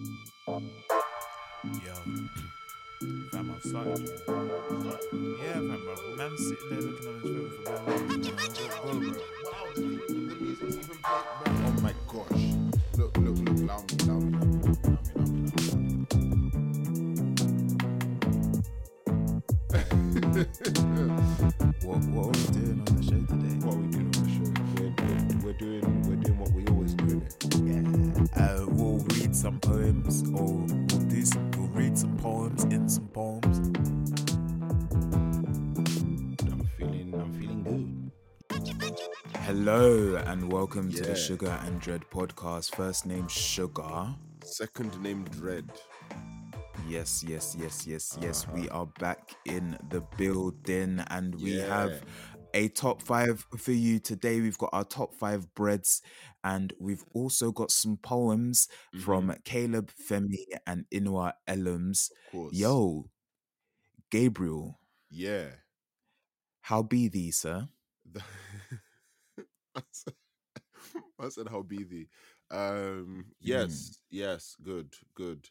Yo, I've started. Yeah, fam, bro. Man sitting there looking on his phone for long. man. Oh my gosh. Look, look, look, allow welcome to the Sugar and Dread podcast. First name Sugar. Second name Dread. Yes, yes, yes, yes, yes. Uh-huh. We are back in the building and we have a top five for you today. We've got our top five breads and we've also got some poems mm-hmm. from Caleb Femi and Inua Ellams. Of course. Yo, Gabriel, Yeah. how be thee, sir? The- I said- how be thee. Um yes, yes, good, good.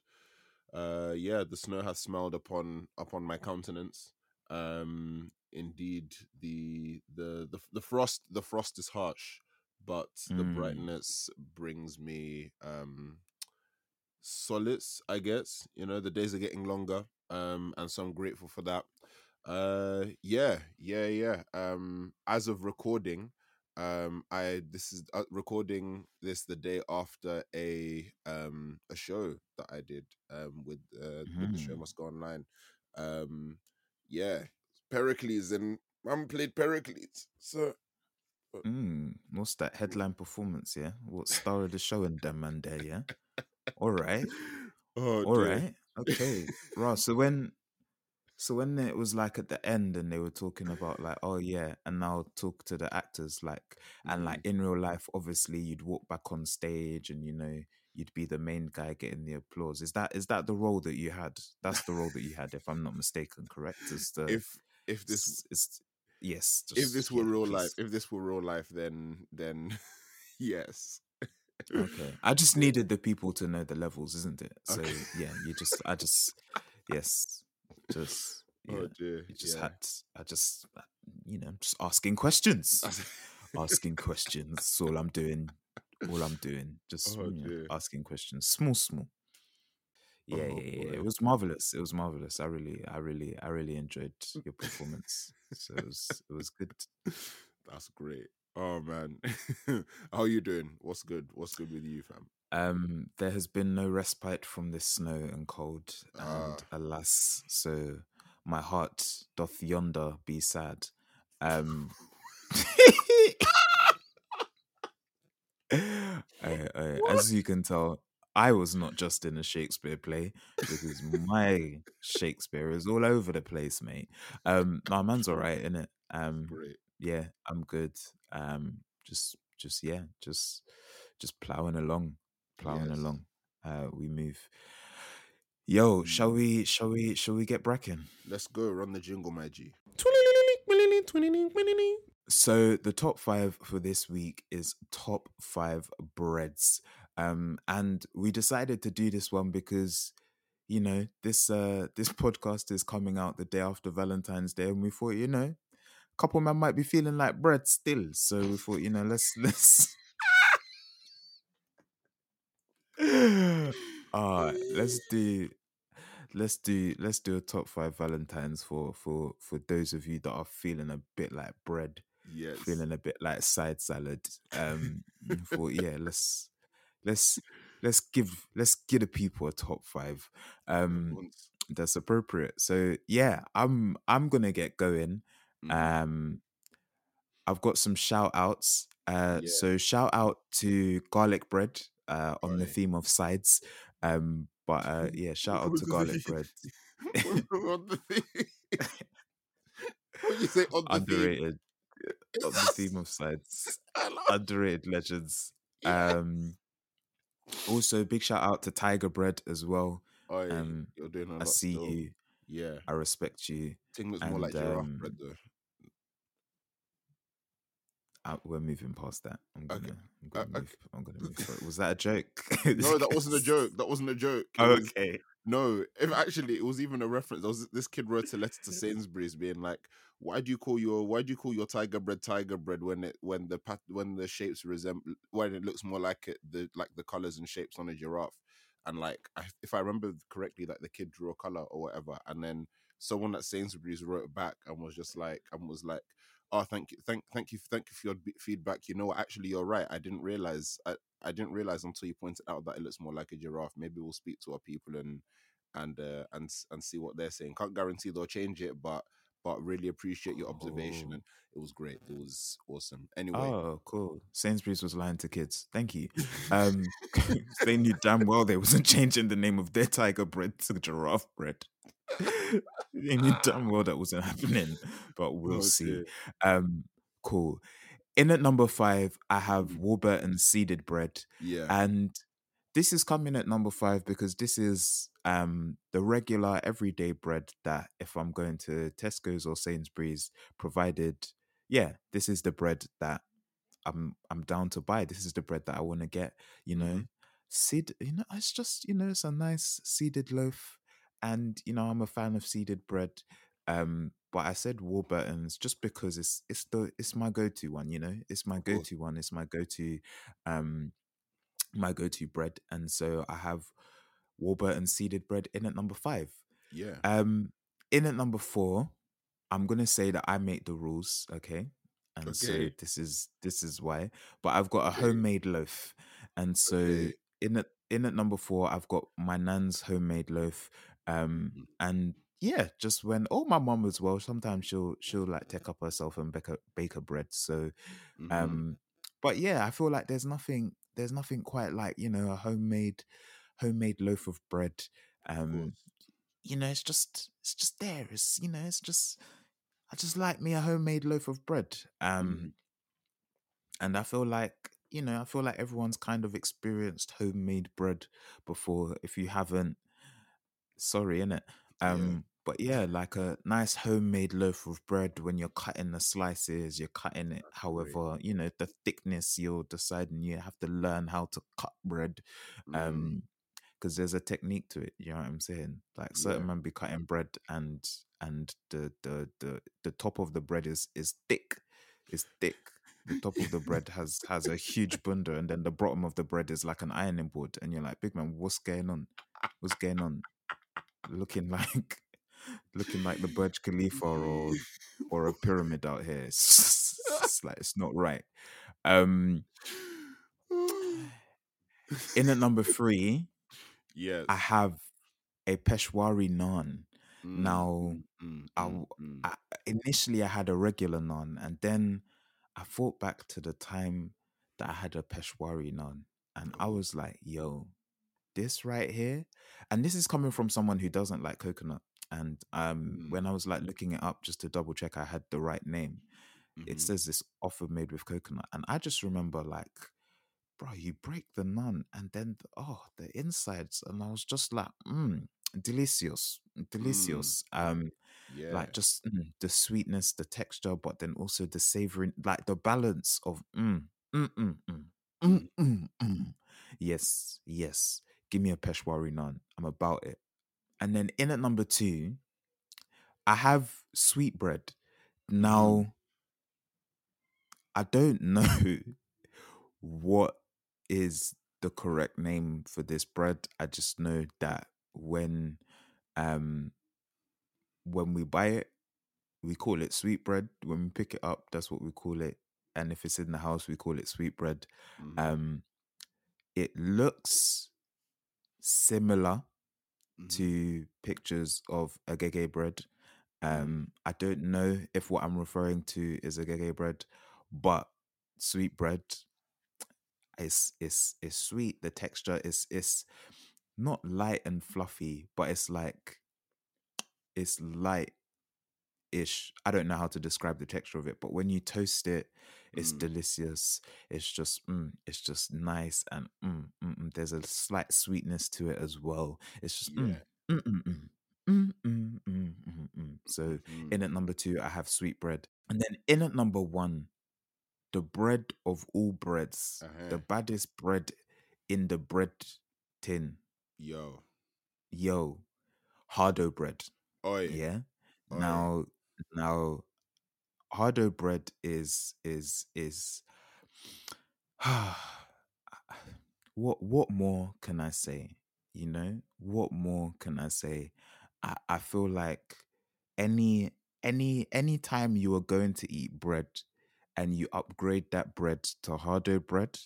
Uh yeah, the snow has smelled upon upon my countenance. Um indeed the the the, the frost the frost is harsh, but the Mm. brightness brings me um solace, I guess. You know, the days are getting longer. Um and so I'm grateful for that. Uh yeah, yeah, yeah. Um as of recording, um i this is uh, recording this the day after a um a show that i did um with uh with the show Mhm. must go online um yeah pericles and I'm played pericles so Mm, what's that headline performance, yeah? What star of the show and them man there, yeah? All right. oh All dear. right. Okay. right. So when so when it was like at the end and they were talking about like, oh yeah, and now talk to the actors like and like mm-hmm. in real life, obviously you'd walk back on stage and you know you'd be the main guy getting the applause. Is that is that the role that you had? That's the role that you had, if I'm not mistaken, correct? Is the if if this is yes. if this were yeah, real please. life if this were real life then then yes Okay. I just needed the people to know the levels, isn't it? So Okay. yeah, you just I just yes. Just yeah. oh dear You just yeah. had I just uh, you know, just asking questions. asking questions. That's all I'm doing. All I'm doing. Just Oh, you know, asking questions. Small, small. Yeah, Oh, yeah, yeah. It was marvelous. It was marvelous. I really, I really, I really enjoyed your performance. so it was it was good. That's great. Oh man. How are you doing? What's good? What's good with you, fam? Um, there has been no respite from this snow and cold, and Ah. alas, so my heart doth yonder be sad. Um, I- I- as you can tell, I was not just in a Shakespeare play because my Shakespeare is all over the place, mate. Um, my man's all right, innit? Um, Great. yeah, I'm good. Um, just, just yeah, just, just plowing along, plowing Yes. along. Uh, we move. Yo, shall Mm. we? Shall we? Shall we get Bracken? Let's go. Run the jingle, my G. So the top five for this week is top five breads. Um, and we decided to do this one because, you know, this uh this podcast is coming out the day after Valentine's Day, and we thought, you know, a couple man might be feeling like bread still. So we thought, you know, let's let's uh let's do let's do let's do a top five Valentines for for for those of you that are feeling a bit like bread Yes. feeling a bit like side salad. Um, thought, yeah, let's let's let's give let's give the people a top five. Um, that's appropriate. So yeah, I'm I'm gonna get going. Mhm. Um, I've got some shout outs. Uh, Yeah. so shout out to garlic bread. Uh, on the theme of sides. Um, but uh, yeah, shout out to garlic bread. on the. What you say on the? Underrated. On the theme of sides. Underrated legends. Um, also, big shout out to Tiger Bread as well. Oh, yeah, um, you're doing a I see still. you. Yeah. I respect you. Thing looks more like giraffe um, bread though. Uh, we're moving past that. I'm gonna, Okay. I'm gonna Uh, move. I'm gonna move. forward. Was that a joke? No, that wasn't a joke. That wasn't a joke. Oh, was- okay. No, if actually it was even a reference. Was this kid wrote a letter to Sainsbury's being like, "Why do you call your Why do you call your tiger bread tiger bread when it when the pat when the shapes resemble when it looks more like it the like the colors and shapes on a giraffe?" And like, I, if I remember correctly, like the kid drew a color or whatever, and then someone at Sainsbury's wrote back and was just like, and was like, "Oh, thank you, thank thank you, thank you for your feedback. You know, actually, you're right. I didn't realize I, I didn't realize until you pointed out that it looks more like a giraffe. Maybe we'll speak to our people and and uh, and and see what they're saying. Can't guarantee they'll change it, but but really appreciate your observation. Oh. And it was great. It was awesome. Anyway, Oh, cool. Sainsbury's was lying to kids. Thank you. Um, they knew damn well they wasn't changing the name of their tiger bread to giraffe bread. they knew damn well that wasn't happening, but we'll Oh, see. Um, cool. In at number five, I have Mm. Warburton seeded bread, yeah, and this is coming at number five because this is um the regular everyday bread that if I'm going to Tesco's or Sainsbury's, provided, yeah, this is the bread that I'm I'm down to buy. This is the bread that I want to get. You know, Mhm. seed. You know, it's just you know, it's a nice seeded loaf, and you know, I'm a fan of seeded bread. Um, but I said Warburton's just because it's it's the it's my go to one. You know, it's my go to one. It's my go to, um, my go to bread, and so I have Warburton seeded bread in at number five. yeah, Um, in at number four, I'm gonna say that I make the rules, okay? And so this is this is why. But I've got a Okay. homemade loaf, and so Okay. in at in at number four, I've got my nan's homemade loaf. Um, Mhm. and yeah, just when oh my mom as well. Sometimes she'll she'll like take up herself and bake a bake a bread. So Mhm. um, but yeah, I feel like there's nothing there's nothing quite like you know a homemade homemade loaf of bread. Um, course. you know, it's just it's just there. It's you know, it's just I just like me a homemade loaf of bread. Um, Mhm. and I feel like you know, I feel like everyone's kind of experienced homemade bread before. If you haven't, sorry, innit? Um, but yeah, like a nice homemade loaf of bread when you're cutting the slices, you're cutting it however, you know, the thickness you're deciding you have to learn how to cut bread. Mhm. Um, because there's a technique to it, you know what I'm saying? Like certain Yeah. man be cutting bread and and the the the the top of the bread is is thick. It's thick. The top of the bread has has a huge bunda, and then the bottom of the bread is like an ironing board, and you're like, big man, what's going on? What's going on? Looking like looking like the Burj Khalifa or or a pyramid out here. It's, it's like it's not right. Um, in at number three, yes. I have a Peshwari naan. Mm, now, mm, I mm, mm. I, initially I had a regular naan, and then I thought back to the time that I had a Peshwari naan, and I was like, "Yo, this right here," and this is coming from someone who doesn't like coconut. And um, Mm. when I was like looking it up just to double check I had the right name, it Mhm. says this offer made with coconut, and I just remember like, bro, you break the naan and then the, oh the insides, and I was just like, mm, delicious, delicious. Um, yeah. like just mm, the sweetness, the texture, but then also the savory, like the balance of mm, mm, mm, mm, mm, mm, mm. Yes, yes. Give me a Peshwari naan. I'm about it. And then in at number two, I have sweetbread. Now, I don't know what is the correct name for this bread. I just know that when um when we buy it, we call it sweetbread. When we pick it up, that's what we call it. And if it's in the house, we call it sweetbread. Mhm, Um it looks similar mhm. to pictures of agege bread. Um, I don't know if what I'm referring to is agege bread, but sweet bread is is is sweet. The texture is is not light and fluffy, but it's like it's light ish. I don't know how to describe the texture of it, but when you toast it, it's Mm. delicious. It's just mm, it's just nice and mm, mm, there's a slight sweetness to it as well. It's just Yeah. So in at number two, I have sweet bread. And then in at number one, the bread of all breads, Uh-huh. the baddest bread in the bread tin. Yo. Yo, hardo bread. Oh Yeah. Now, now, hardo bread is is is. what what more can I say? You know, what more can I say? I I feel like any any any time you are going to eat bread and you upgrade that bread to hardo bread,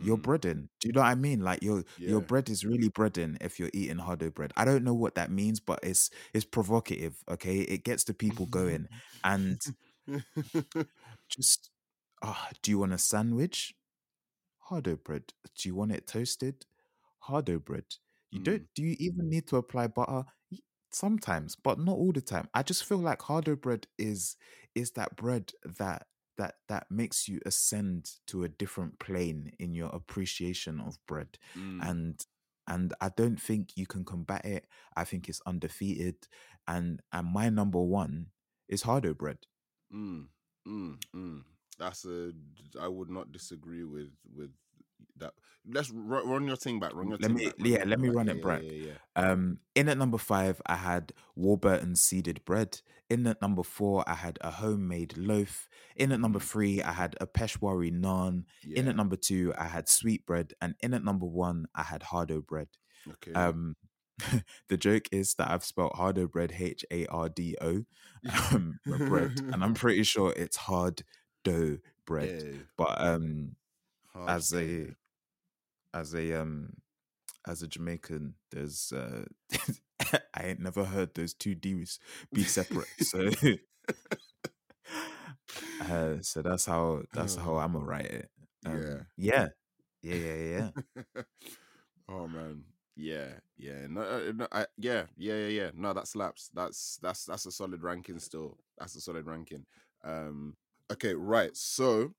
you're Mm, breading. Do you know what I mean? Like your your bread is really breading if you're eating hardo bread. I don't know what that means, but it's it's provocative. Okay, it gets the people going. And just ah, do you want a sandwich? Hardo bread. Do you want it toasted? Hardo bread. You Mm. don't. Do you even need to apply butter? Sometimes, but not all the time. I just feel like hardo bread is is that bread that that that makes you ascend to a different plane in your appreciation of bread Mm, and and I don't think you can combat it. I think it's undefeated, and and my number one is hardo bread. mm, mm, mm. That's a. I would not disagree with with that. Let's ru- run your thing back. Run your Let me back. Run yeah, let me back. run it yeah, back. yeah, yeah. Um, in at number five, I had Warburton seeded bread. In at number four, I had a homemade loaf. In at number Mhm. three, I had a Peshwari naan. In Yeah. at number two, I had sweet bread, and in at number one, I had hardo bread. Okay. Um, the joke is that I've spelled hardo bread H A R D O, um, bread, and I'm pretty sure it's hard dough bread. Yeah. But um, Hard as a as a um as a Jamaican, there's uh I ain't never heard those two D's be separate. So uh so that's how that's how I'm gonna write it. Um, yeah. Yeah. Yeah, yeah, yeah. oh man. Yeah, yeah, no, uh, no I, yeah, yeah, yeah, yeah. No, that slaps. That's that's that's a solid ranking. Still, that's a solid ranking. Um, okay, right. So,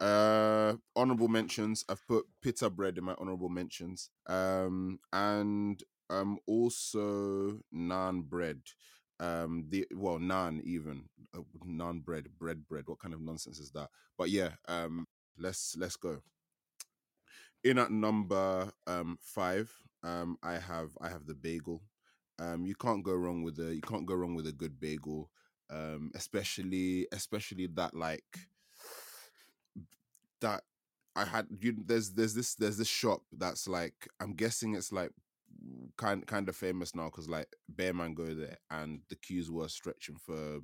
uh, honorable mentions. I've put pita bread in my honorable mentions. Um, and um, also naan bread. Um, the well, naan even uh, naan bread, bread, bread. What kind of nonsense is that? But yeah, um, let's let's go in at number um five um i have i have the bagel um you can't go wrong with a you can't go wrong with a good bagel um especially especially that like that i had you there's there's this there's this shop that's like i'm guessing it's like kind kind of famous now because like bear man go there and the queues were stretching for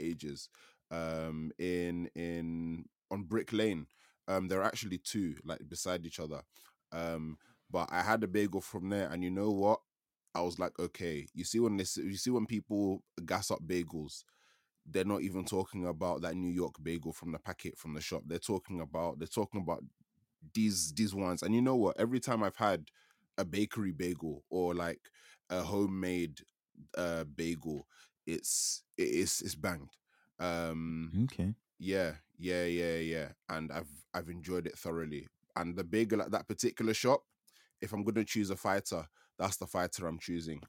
ages. Um in in on brick lane um there are actually two like beside each other. Um but i had a bagel from there and you know what? I was like okay. You see when this you see when people gas up bagels they're not even talking about that new york bagel from the packet from the shop. They're talking about they're talking about these these ones. And you know what? Every time i've had a bakery bagel or like a homemade uh bagel it's it is it's banged. Um Okay. yeah yeah yeah yeah. And i've i've enjoyed it thoroughly. And the bagel at that particular shop if i'm gonna choose a fighter that's the fighter i'm choosing.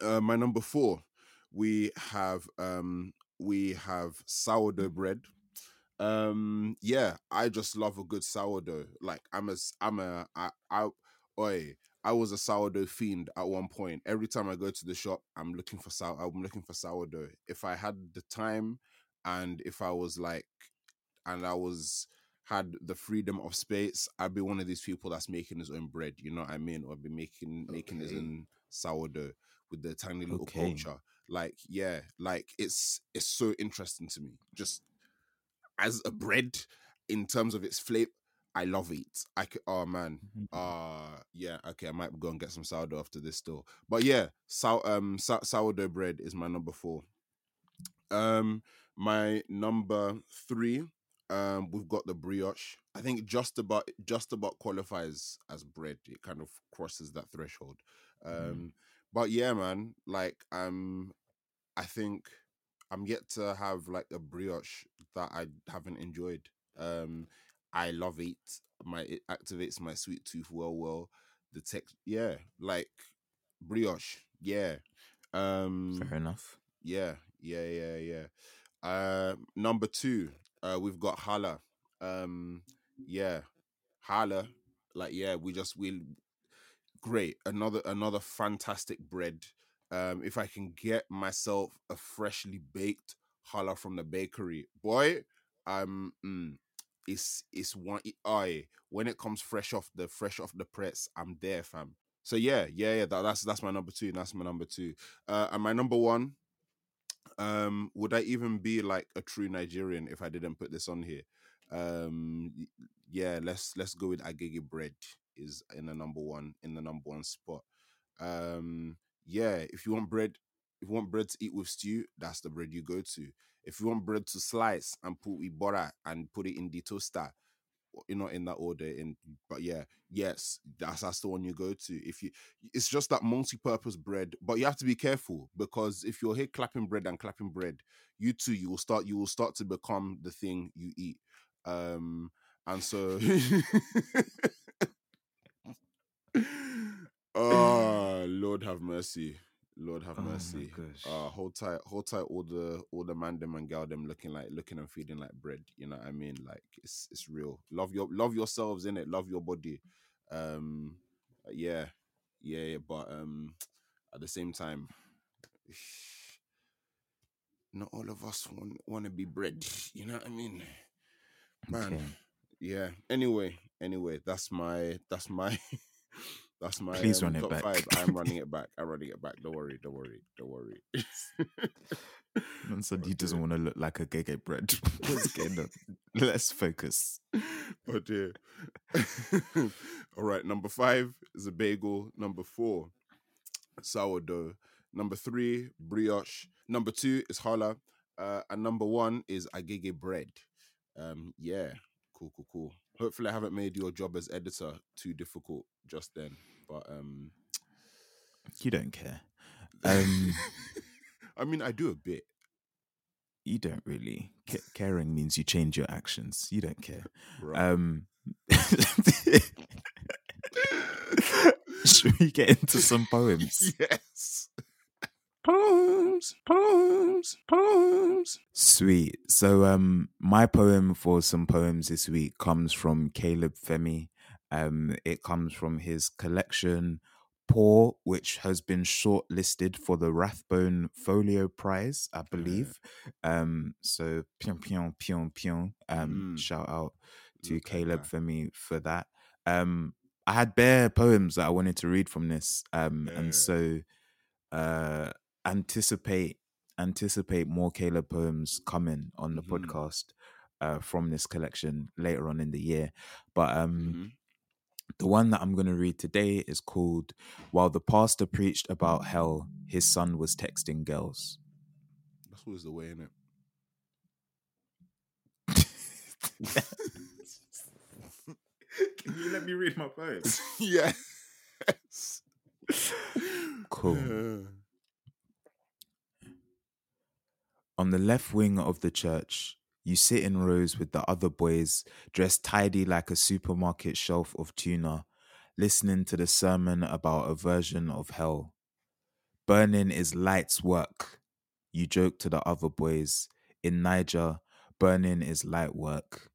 Uh, my number four we have um we have sourdough bread. Um yeah i just love a good sourdough. Like i'm a, I'm a, I, I, oi i was a sourdough fiend at one point. Every time i go to the shop i'm looking for sour i'm looking for sourdough. If i had the time and if i was like and i was had the freedom of space i'd be one of these people that's making his own bread you know what i mean? Or be making making his own sourdough with the tiny little Okay. culture like yeah like it's it's so interesting to me. Just as a bread in terms of its flavor i love it. I could oh man. Uh yeah okay i might go and get some sourdough after this still. But yeah sour um sou- sourdough bread is my number four. Um my number three um we've got the brioche. I think just about just about qualifies as bread. It kind of crosses that threshold. Um Mm. But yeah man like um i think i'm yet to have like a brioche that i haven't enjoyed um i love it my it activates my sweet tooth well well the text yeah like brioche yeah um Fair enough. yeah, yeah, yeah, yeah. Uh, number two, uh, we've got challah. Um, yeah, holla, like yeah, we just we great another another fantastic bread. Um, if I can get myself a freshly baked challah from the bakery, boy, um, mm, it's it's one. I when it comes fresh off the fresh off the press, I'm there, fam. So yeah, yeah, yeah. That, that's that's my number two. That's my number two. Uh, and my number one. Um, would I even be like a true Nigerian if I didn't put this on here? Um, yeah, let's let's go with agege bread is in the number one in the number one spot. Um, yeah, if you want bread, if you want bread to eat with stew, that's the bread you go to. If you want bread to slice and put with butter and put it in the toaster, you're not in that order in but yeah yes that's that's the one you go to if you it's just that multi-purpose bread but you have to be careful because if you're here clapping bread and clapping bread you too you will start you will start to become the thing you eat um and so oh lord have mercy. Lord have Oh mercy. Uh hold tight hold tight all the all the man them and gal them looking like looking and feeling like bread you know what i mean? Like it's it's real. Love your love yourselves in it love your body. Um yeah yeah yeah but um at the same time not all of us want, want to be bread you know what i mean? Man Okay. yeah. Anyway anyway that's my that's my that's my Please um, run it back. five i'm running it back i'm running it back don't worry don't worry don't worry Man said he doesn't want to look like agege bread. What's going on? Let's focus. oh dear. All right, number five is a bagel. Number four, sourdough. Number three, brioche. Number two is challah. Uh, and number one is agege bread. Um, yeah, cool, cool, cool. Hopefully, I haven't made your job as editor too difficult just then. But um, You don't care. Um, I mean, I do a bit. you don't really. Ca- caring means you change your actions. You don't care. Right? Um, should we get into some poems? yes. Poems, poems, poems. Sweet. So um my poem for some poems this week comes from Caleb Femi. Um it comes from his collection Poor, which has been shortlisted for the Rathbone Folio Prize, I believe. Um so pion pion pion pion. Um Mm. shout out to Look Caleb Femi for that. Um I had bare poems that I wanted to read from this. Um Yeah. and so uh anticipate anticipate more Caleb poems coming on the Mhm. podcast uh, from this collection later on in the year. But um, Mhm. The one that I'm going to read today is called While the Pastor Preached About Hell, His Son Was Texting Girls. That's always the way, innit? Can you let me read my poem? yes. Cool. Yeah. On the left wing of the church, you sit in rows with the other boys, dressed tidy like a supermarket shelf of tuna, listening to the sermon about a version of hell. Burning is light's work, you joke to the other boys. In Niger, burning is light work.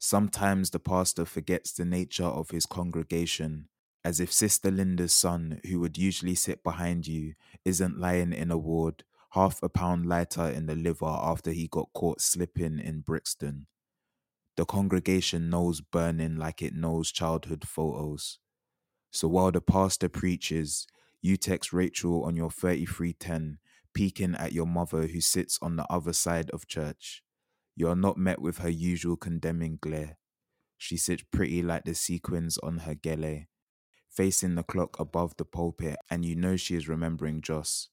Sometimes the pastor forgets the nature of his congregation, as if Sister Linda's son, who would usually sit behind you, isn't lying in a ward, half a pound lighter in the liver after he got caught slipping in Brixton. The congregation knows burning like it knows childhood photos. So while the pastor preaches, you text Rachel on your 3310, peeking at your mother who sits on the other side of church. You are not met with her usual condemning glare. She sits pretty like the sequins on her gele, facing the clock above the pulpit, and you know she is remembering Jos,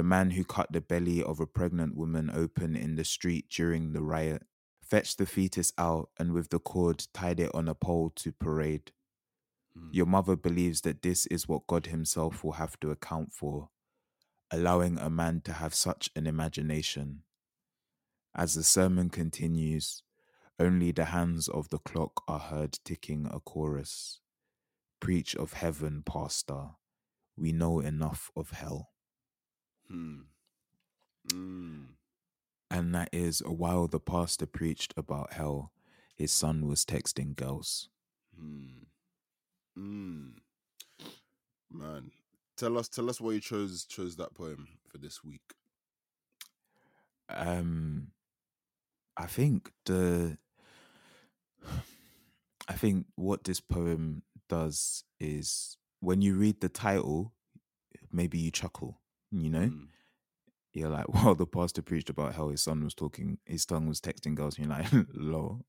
the man who cut the belly of a pregnant woman open in the street during the riot, fetched the fetus out, and with the cord tied it on a pole to parade. Mm. Your mother believes that this is what God Himself will have to account for, allowing a man to have such an imagination. As the sermon continues, only the hands of the clock are heard ticking a chorus. Preach of heaven, Pastor. We know enough of hell. Hmm. Mm. And that is while the pastor preached about hell, his son was texting girls. Hmm. Mm. Man, tell us, tell us why you chose chose that poem for this week. Um, I think the, I think what this poem does is when you read the title, maybe you chuckle. You know, Mm. you're like, well, the pastor preached about how his son was talking, his tongue was texting girls, and you're like, lol.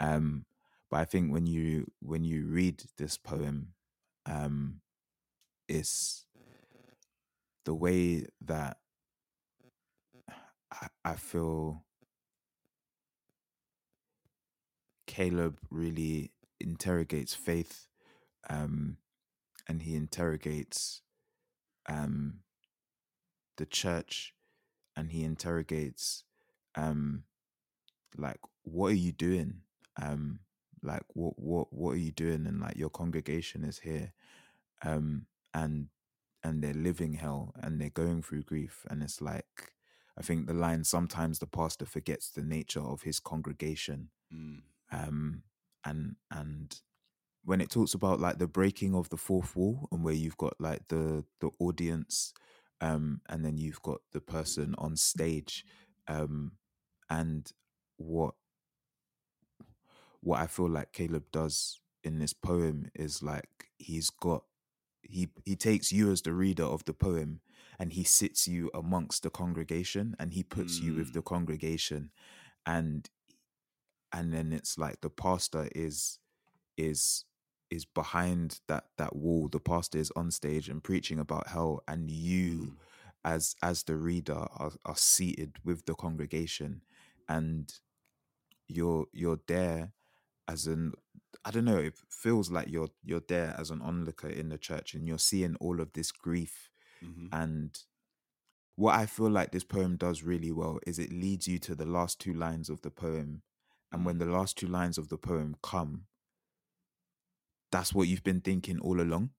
Um, but I think when you when you read this poem, um, it's the way that I, I feel Caleb really interrogates faith, um, and he interrogates um, the church, and he interrogates um, like what are you doing? Um like what what what are you doing? And like your congregation is here um and and they're living hell and they're going through grief. And it's like i think the line sometimes the pastor forgets the nature of his congregation. Mm. um and and when it talks about like the breaking of the fourth wall and where you've got like the the audience um and then you've got the person on stage um and what what i feel like caleb does in this poem is like he's got he he takes you as the reader of the poem and he sits you amongst the congregation and he puts you with Mm. the congregation and and then it's like the pastor is is is behind that that wall the pastor is on stage and preaching about hell and you Mm. as as the reader are, are seated with the congregation and you're you're there as an i don't know it feels like you're you're there as an onlooker in the church and you're seeing all of this grief Mhm. and what i feel like this poem does really well is it leads you to the last two lines of the poem and when Mm. the last two lines of the poem come that's what you've been thinking all along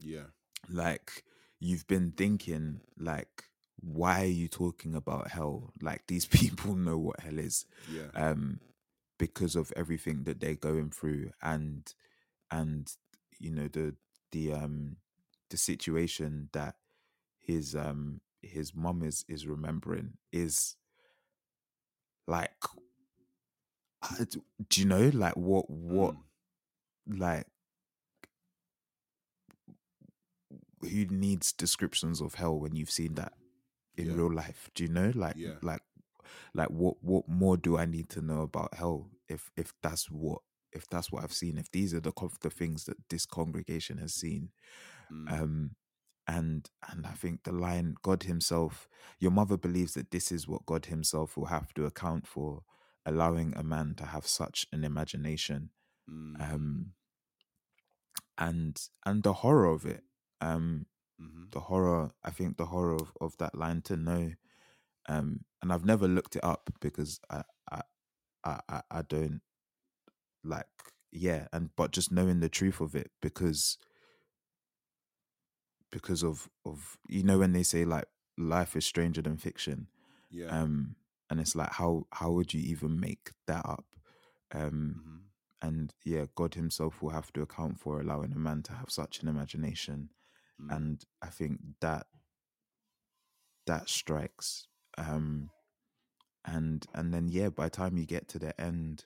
Yeah. like you've been thinking like why are you talking about hell like these people know what hell is Yeah. um because of everything that they're going through and and you know the the um the situation that his um his mum is is remembering is like do you know like what what Mm. like who needs descriptions of hell when you've seen that in Yeah. real life do you know like Yeah. like like what what more do i need to know about hell if if that's what if that's what i've seen if these are the the things that this congregation has seen Mm. um and and i think the line god himself your mother believes that this is what god himself will have to account for allowing a man to have such an imagination Mm. um and and the horror of it um Mhm. the horror i think the horror of, of that line to know um and i've never looked it up because i i i, I- don't like yeah and but just knowing the truth of it because because of of you know when they say like life is stranger than fiction Yeah. um and it's like how how would you even make that up um Mhm. and yeah god himself will have to account for allowing a man to have such an imagination Mm. and i think that that strikes um and and then yeah by the time you get to the end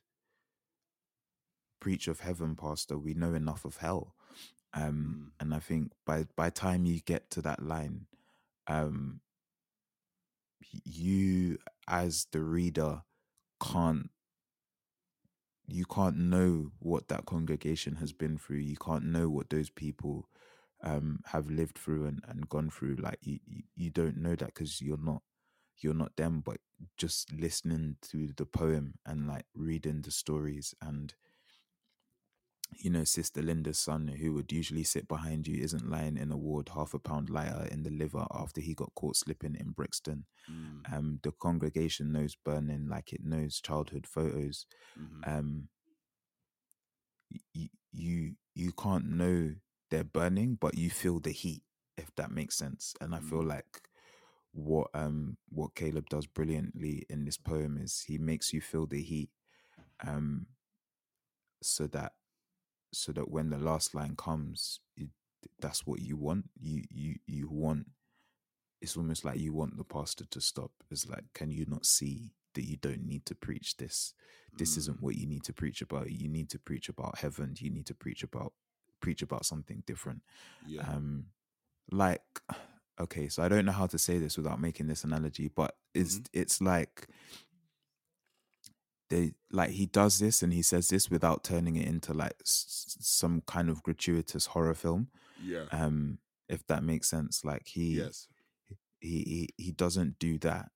preach of heaven pastor we know enough of hell um Mm. and i think by by time you get to that line um you as the reader can't you can't know what that congregation has been through you can't know what those people um have lived through and, and gone through like you, you don't know that because you're not you're not them but just listening to the poem and like reading the stories and you know sister linda's son who would usually sit behind you isn't lying in a ward half a pound lighter in the liver after he got caught slipping in brixton Mm. um the congregation knows burning like it knows childhood photos Mhm. um y- you you can't know they're burning but you feel the heat if that makes sense and i feel Mm. like what um what caleb does brilliantly in this poem is he makes you feel the heat um so that so that when the last line comes, it, that's what you want. You you you want. It's almost like you want the pastor to stop. It's like, can you not see that you don't need to preach this? This isn't Mm, what you need to preach about. You need to preach about heaven. You need to preach about preach about something different. yeah. Um, like, okay, so I don't know how to say this without making this analogy, but it's Mhm. it's like they like he does this and he says this without turning it into like s- some kind of gratuitous horror film yeah. um if that makes sense like he yes. he he, he doesn't do that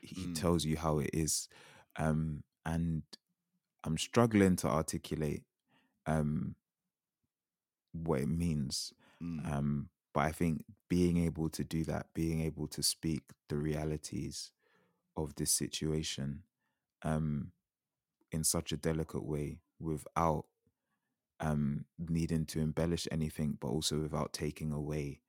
he Mm. tells you how it is um and i'm struggling to articulate um what it means Mm, um but i think being able to do that being able to speak the realities of this situation um in such a delicate way without um needing to embellish anything but also without taking away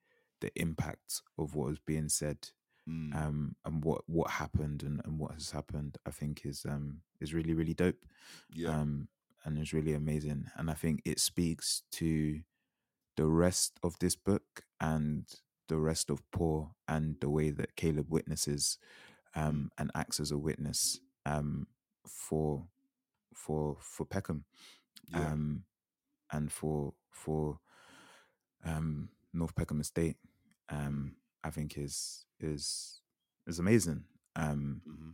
the impact of what was being said mm, um and what what happened and, and what has happened i think is um is really really dope yeah. um and is really amazing and i think it speaks to the rest of this book and the rest of poor and the way that caleb witnesses um and acts as a witness um for for for peckham yeah. um and for for um north peckham estate um i think is is is amazing um hmm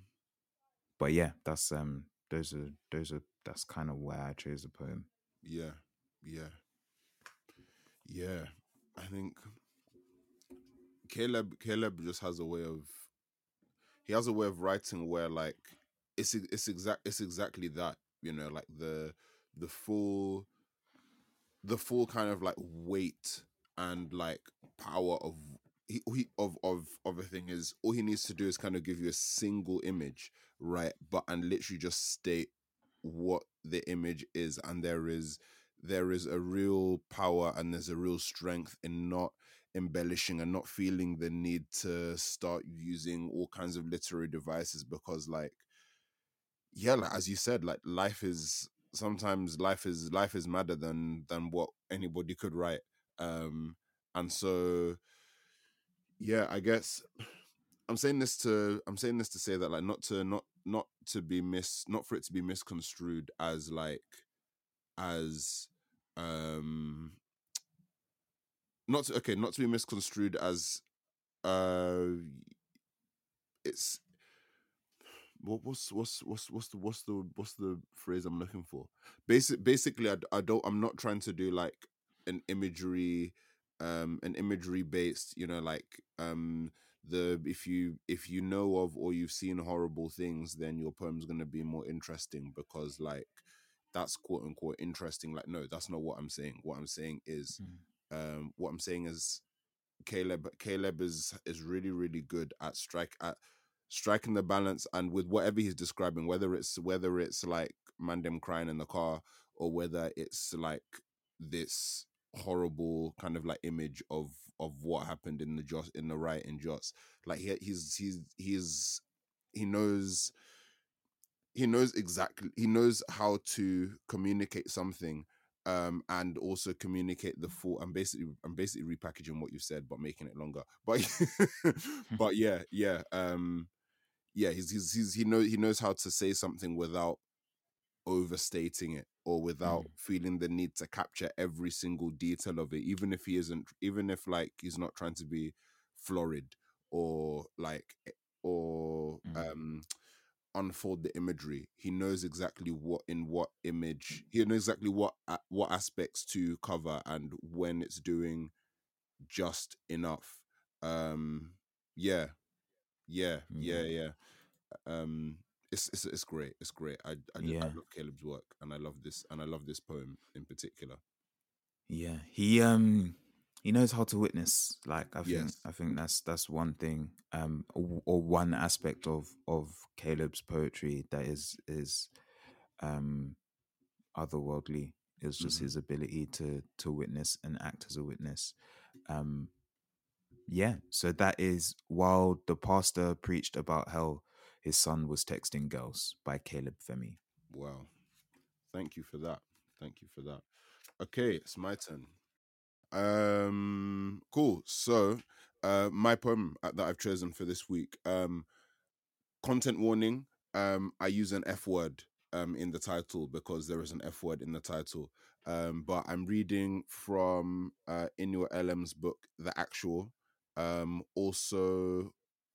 but yeah that's um those are those are that's kind of why i chose the poem Yeah. Yeah. Yeah. I think Caleb Caleb just has a way of he has a way of writing where like it's it's exact it's exactly that you know like the the full the full kind of like weight and like power of he, he of of of a thing is all he needs to do is kind of give you a single image right but and literally just state what the image is and there is there is a real power and there's a real strength in not embellishing and not feeling the need to start using all kinds of literary devices because like yeah like as you said like life is sometimes life is life is madder than than what anybody could write. Um and so yeah i guess i'm saying this to i'm saying this to say that like not to not not to be mis not for it to be misconstrued as like as um not to, okay not to be misconstrued as uh it's what, what's what's what's what's the what's the what's the phrase I'm looking for? Basic basically, I, I don't I'm not trying to do like an imagery, um, an imagery based, you know, like um the if you if you know of or you've seen horrible things, then your poem's gonna be more interesting because like that's quote unquote interesting. Like no, that's not what I'm saying. What I'm saying is, um, what I'm saying is Caleb Caleb is is really really good at strike at striking the balance and with whatever he's describing whether it's whether it's like Mandem crying in the car or whether it's like this horrible kind of like image of of what happened in the Jos in the right in Jos like he, he's he's he's he knows he knows exactly he knows how to communicate something um and also communicate the full i'm basically i'm basically repackaging what you said but making it longer but but yeah yeah um yeah he's, he's he's he knows he knows how to say something without overstating it or without Mm. feeling the need to capture every single detail of it even if he isn't even if like he's not trying to be florid or like eh, or Mm. um unfold the imagery. He knows exactly what in what image he knows exactly what what aspects to cover and when it's doing just enough. Um yeah. Yeah yeah Yeah. yeah. Um it's it's, it's great it's great. I, I ju- I love caleb's work and i love this and i love this poem in particular. Yeah, he um he knows how to witness. Like I think Yes. I think that's that's one thing um or, or one aspect of of Caleb's poetry that is is um otherworldly is just Mhm. his ability to to witness and act as a witness. Um yeah, so that is while the pastor preached about hell his son was texting girls by Caleb Femi. wow thank you for that Thank you for that. Okay, it's my turn. Um, cool. So, uh, my poem uh, that I've chosen for this week. Um, content warning. Um, I use an F word um in the title because there is an F word in the title. Um, but I'm reading from uh Inua Ellams' book, The Actual. Um, also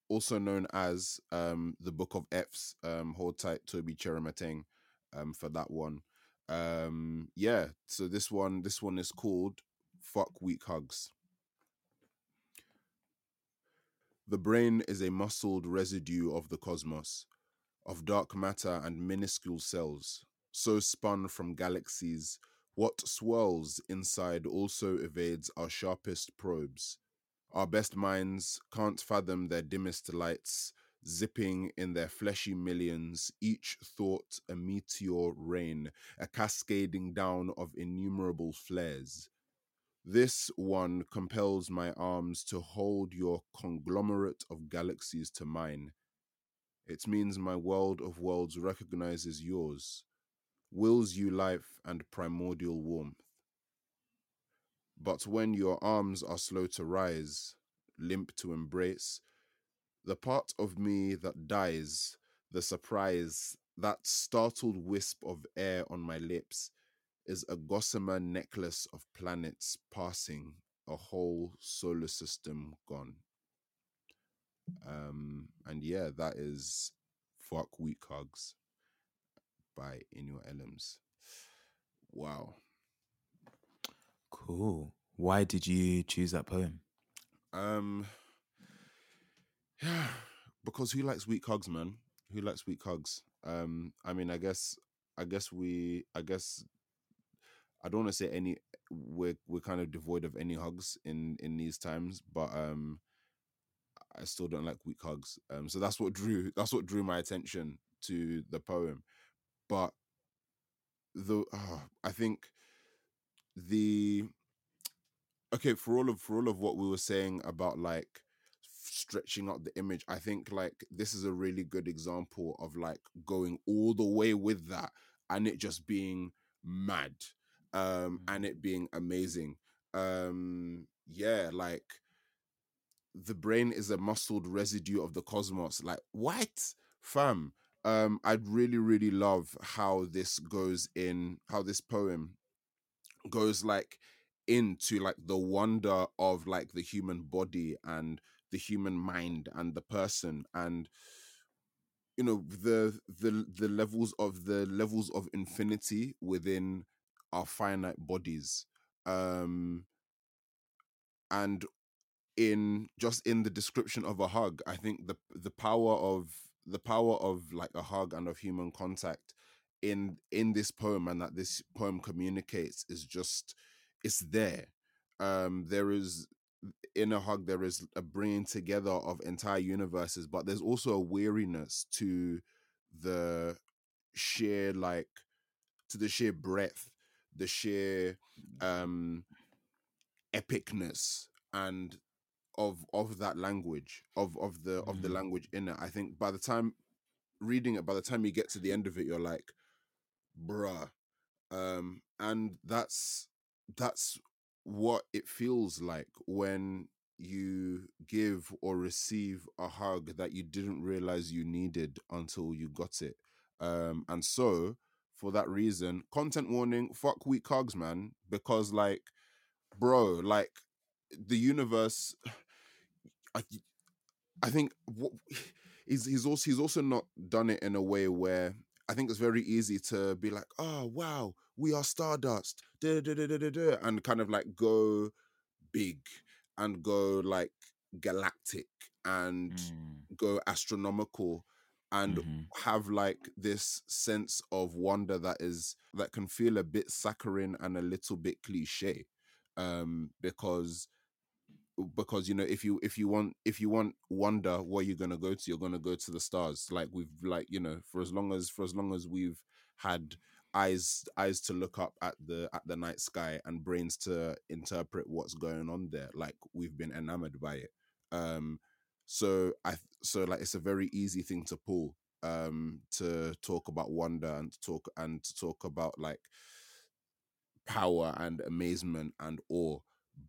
also known as um the Book of F's. Um, hold tight, Toby Cheramateng, um, for that one. Um, yeah. So this one, this one is called "Fuck Weak Hugs." The brain is a muscled residue of the cosmos, of dark matter and minuscule cells, so spun from galaxies. What swirls inside also evades our sharpest probes. Our best minds can't fathom their dimmest lights, zipping in their fleshy millions, each thought a meteor rain, a cascading down of innumerable flares. This one compels my arms to hold your conglomerate of galaxies to mine. It means my world of worlds recognizes yours, wills you life and primordial warmth. But when your arms are slow to rise, limp to embrace, the part of me that dies, the surprise, that startled wisp of air on my lips, is a gossamer necklace of planets passing, a whole solar system gone. Um, and yeah, that is Fuck Weak Hugs by Inua Ellams. Wow. Cool. Why did you choose that poem? Um, yeah, because who likes weak hugs, man? Who likes weak hugs? Um, I mean, I guess, I guess we, I guess, I don't want to say any. We're we're kind of devoid of any hugs in in these times, but um, I still don't like weak hugs. Um, so that's what drew that's what drew my attention to the poem. But the uh, I think the okay for all of for all of what we were saying about like stretching out the image i think like this is a really good example of like going all the way with that and it just being mad um and it being amazing. Um yeah like the brain is a muscled residue of the cosmos like what? Fam um i'd really really love how this goes in how this poem goes like into like the wonder of like the human body and the human mind and the person and you know the the the levels of the levels of infinity within our finite bodies um and in just in the description of a hug i think the the power of the power of like a hug and of human contact in in this poem and that this poem communicates is just it's there. Um there is in a hug there is a bringing together of entire universes but there's also a weariness to the sheer like to the sheer breadth the sheer um epicness and of of that language of of the of the Mm. language in it. I think by the time reading it by the time you get to the end of it you're like bruh. Um and that's that's what it feels like when you give or receive a hug that you didn't realize you needed until you got it. Um and so for that reason. Content warning fuck weak hugs man because like bro like the universe i i think what he's he's also he's also not done it in a way where I think it's very easy to be like, oh wow, we are Stardust, da, da, da, and kind of like go big and go like galactic and Mm. go astronomical and Mhm. have like this sense of wonder that is that can feel a bit saccharine and a little bit cliche um because because you know if you if you want if you want wonder where you're gonna go to you're gonna go to the stars like we've like you know for as long as for as long as we've had eyes eyes to look up at the at the night sky and brains to interpret what's going on there like we've been enamored by it um so i so like it's a very easy thing to pull um to talk about wonder and to talk and to talk about like power and amazement and awe.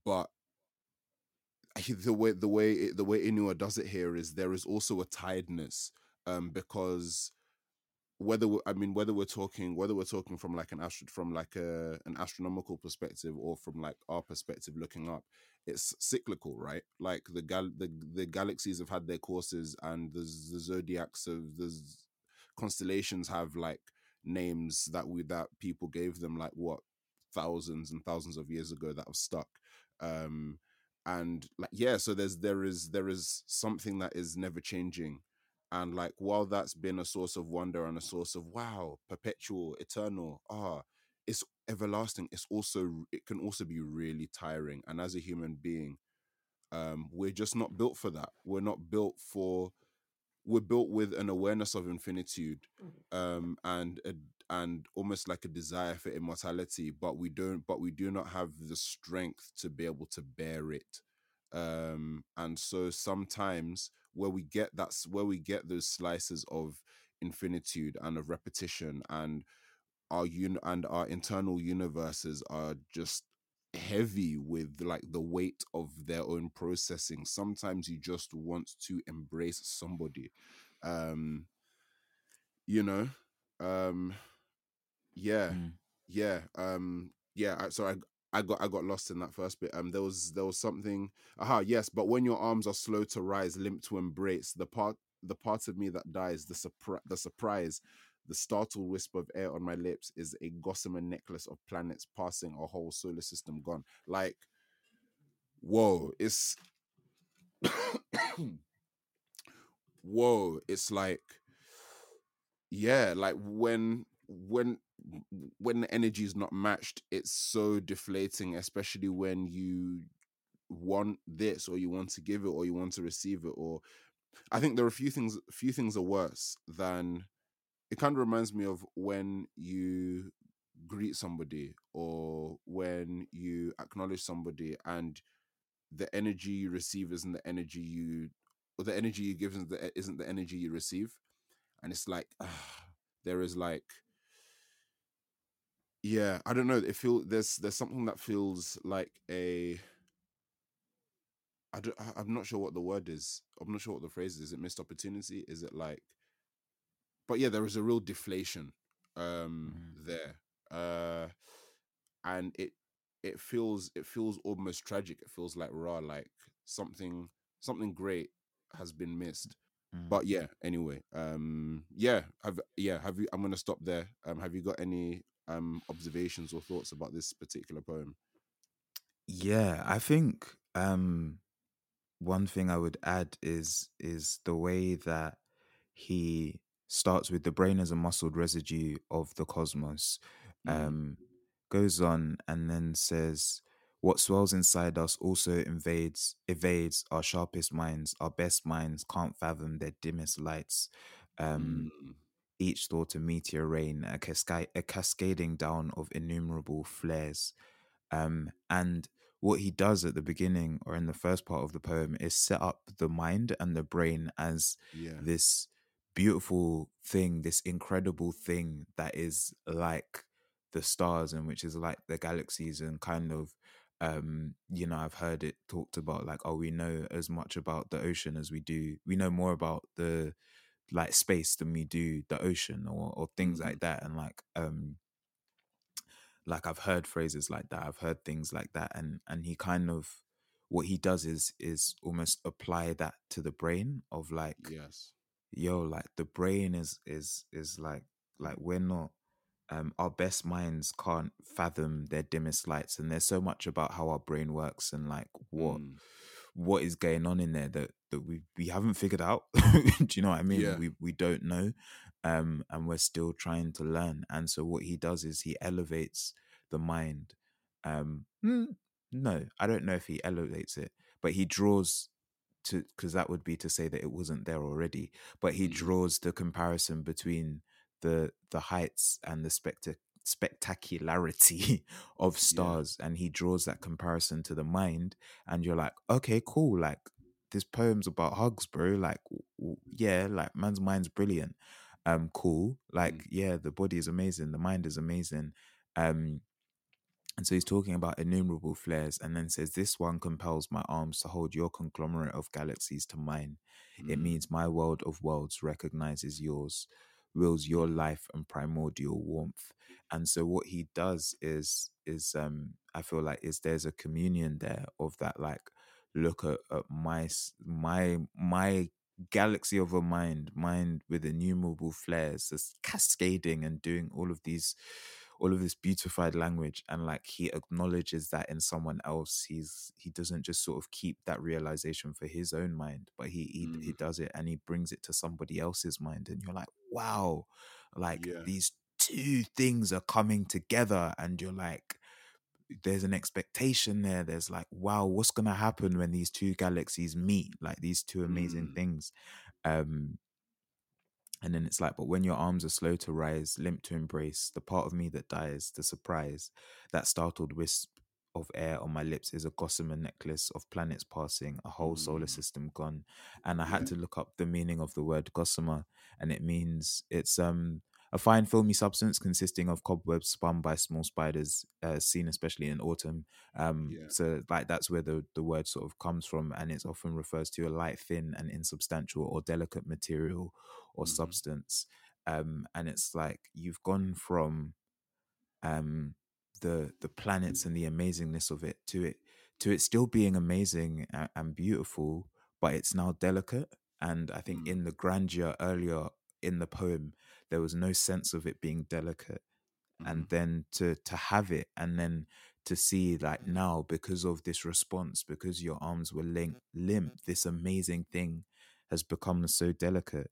But the way the way it, the way Inua does it here is there is also a tiredness um, because whether I mean whether we're talking whether we're talking from like an astro from like a an astronomical perspective or from like our perspective looking up, it's cyclical, right? Like the gal the the galaxies have had their courses and the, the zodiacs of the z- constellations have like names that we that people gave them like what thousands and thousands of years ago that have stuck. Um and like yeah, so there's there is there is something that is never changing and like while that's been a source of wonder and a source of wow perpetual eternal ah it's everlasting it's also it can also be really tiring and as a human being um we're just not built for that. We're not built for we're built with an awareness of infinitude um and a, and almost like a desire for immortality but we don't but we do not have the strength to be able to bear it. Um and so sometimes where we get that's where we get those slices of infinitude and of repetition and our un- and our internal universes are just heavy with like the weight of their own processing. Sometimes you just want to embrace somebody um you know? Um yeah Mm. yeah um yeah so i i got i got lost in that first bit. Um there was there was something aha yes but when your arms are slow to rise limp to embrace the part the part of me that dies the surprise the surprise the startled whisper of air on my lips is a gossamer necklace of planets passing a whole solar system gone. Like whoa it's whoa it's like yeah like when when when the energy is not matched it's so deflating especially when you want this or you want to give it or you want to receive it or i think there are a few things a few things are worse than it kind of reminds me of when you greet somebody or when you acknowledge somebody and the energy you receive isn't the energy you or the energy you give isn't the, eh, isn't the energy you receive and it's like ah, there is like yeah i don't know it feel there's there's something that feels like a I don't, I'm not sure what the word is. I'm not sure what the phrase is. Is it missed opportunity? Is it like? But yeah, there is a real deflation um Mm. there, uh, and it it feels it feels almost tragic. It feels like raw, like something something great has been missed. Mm. But yeah, anyway, um, yeah, have yeah, have you? I'm gonna stop there. Um, have you got any um observations or thoughts about this particular poem? Yeah, I think um one thing I would add is is the way that he starts with the brain as a muscled residue of the cosmos, Mm. um, goes on and then says, "What swells inside us also invades evades our sharpest minds. Our best minds can't fathom their dimmest lights." Um, Mm. each thought a meteor rain, a, cascade, a cascading down of innumerable flares. Um, and what he does at the beginning or in the first part of the poem is set up the mind and the brain as Yeah. this beautiful thing, this incredible thing that is like the stars and which is like the galaxies and kind of um you know i've heard it talked about like oh we know as much about the ocean as we do we know more about the like space than we do the ocean or or things Mhm. like that and like um like I've heard phrases like that. I've heard things like that, and and he kind of what he does is is almost apply that to the brain of like Yes. Yo like the brain is is is like like we're not um our best minds can't fathom their dimmest lights and there's so much about how our brain works and like what Mm. what is going on in there that that we we haven't figured out do you know what i mean Yeah. we we don't know um and we're still trying to learn and so what he does is he elevates the mind um mm, no i don't know if he elevates it but he draws to because that would be to say that it wasn't there already but he Mhm. draws the comparison between the the heights and the spectac spectacularity of stars and he draws that comparison to the mind and you're like okay cool like this poem's about hugs bro like yeah like man's mind's brilliant um cool like yeah the body is amazing the mind is amazing um And so he's talking about innumerable flares and then says, This one compels my arms to hold your conglomerate of galaxies to mine. It Mm. means my world of worlds recognizes yours, wills your life and primordial warmth. And so what he does is is um I feel like is there's a communion there of that like look at, at my my my galaxy of a mind, mind with innumerable flares, just cascading and doing all of these all of this beautified language and like he acknowledges that in someone else he's he doesn't just sort of keep that realization for his own mind but he he, he Mm. does it and he brings it to somebody else's mind and you're like wow like Yeah. these two things are coming together and you're like there's an expectation there there's like wow what's gonna happen when these two galaxies meet like these two amazing Mm. things um and then it's like, but when your arms are slow to rise, limp to embrace, the part of me that dies, the surprise, that startled wisp of air on my lips is a gossamer necklace of planets passing, a whole solar Mm. system gone. And I had to look up the meaning of the word gossamer, and it means it's um a fine filmy substance consisting of cobwebs spun by small spiders, uh, seen especially in autumn. Um, Yeah. so like that's where the the word sort of comes from, and it often refers to a light, thin, and insubstantial or delicate material or Mhm. substance. Um, and it's like you've gone from um the the planets and the amazingness of it to it to it still being amazing and, and beautiful, but it's now delicate. And I think Mm. in the grandeur earlier in the poem, there was no sense of it being delicate and Mhm. then to to have it and then to see like now because of this response because your arms were limp limp this amazing thing has become so delicate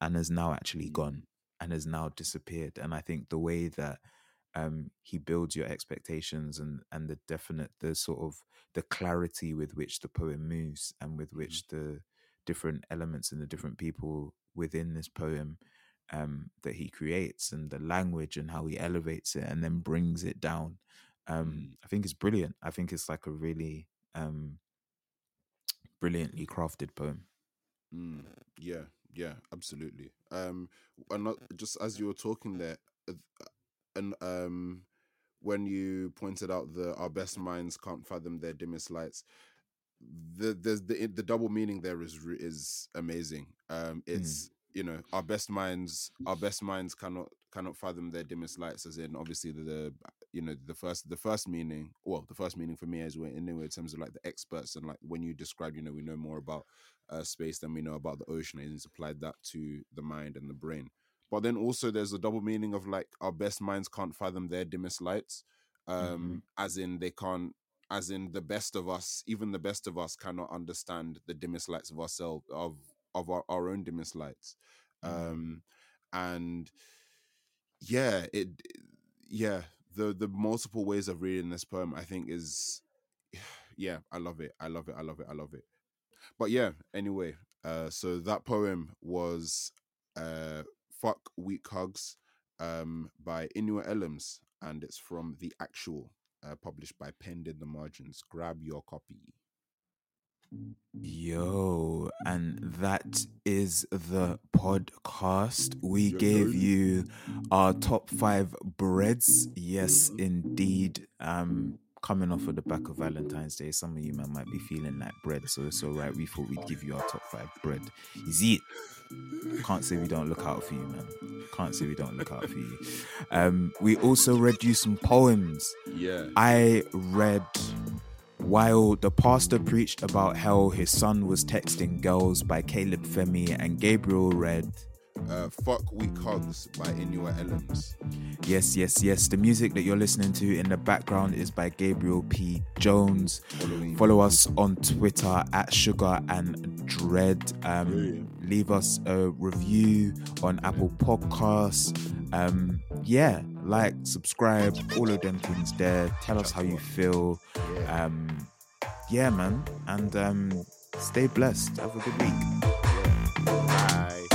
and has now actually Mm. gone and has now disappeared and i think the way that um he builds your expectations and and the definite the sort of the clarity with which the poem moves and with Mhm. which the different elements and the different people within this poem um that he creates and the language and how he elevates it and then brings it down um Mm. i think it's brilliant i think it's like a really um brilliantly crafted poem Mm, yeah, yeah, absolutely. Um, and not, just as you were talking there, uh, and um, when you pointed out the our best minds can't fathom their dimmest lights, the there's the the double meaning there is is amazing. Um, it's you know our best minds our best minds cannot cannot fathom their dimmest lights as in obviously the, the you know the first the first meaning well the first meaning for me is when anyway in terms of like the experts and like when you describe you know we know more about uh, space than we know about the ocean and he's applied that to the mind and the brain. But then also there's a double meaning of like our best minds can't fathom their dimmest lights um as in they can't as in the best of us even the best of us cannot understand the dimmest lights of ourselves of of our, our own dimmest lights Mm. um and yeah it yeah the the multiple ways of reading this poem i think is yeah i love it i love it i love it i love it. But yeah anyway uh so that poem was uh fuck weak hugs um by Inua Ellams and it's from the actual uh, published by Penned in the Margins. Grab your copy Yo, and that is the podcast. We gave you our top five breads. Yes, Mhm. indeed. Um, coming off of the back of Valentine's Day, some of you man might be feeling like bread, so it's all right. We thought we'd give you our top five bread. Is it? Can't say we don't look out for you, man. Can't say we don't look out for you. Um, we also read you some poems. yeah I read while the pastor preached about hell, his son was texting girls by Caleb Femi, and Gabriel read, uh fuck weak hugs by Inua Ellams Yes, yes, yes. The music that you're listening to in the background is by Gabriel P. Jones. following Follow us on Twitter at Sugar and Dread. Um, leave us a review on Apple Podcasts. Um, yeah, like, subscribe, all of them things there. Tell us how you feel. yeah, um yeah man. And um stay blessed. Have a good week. Bye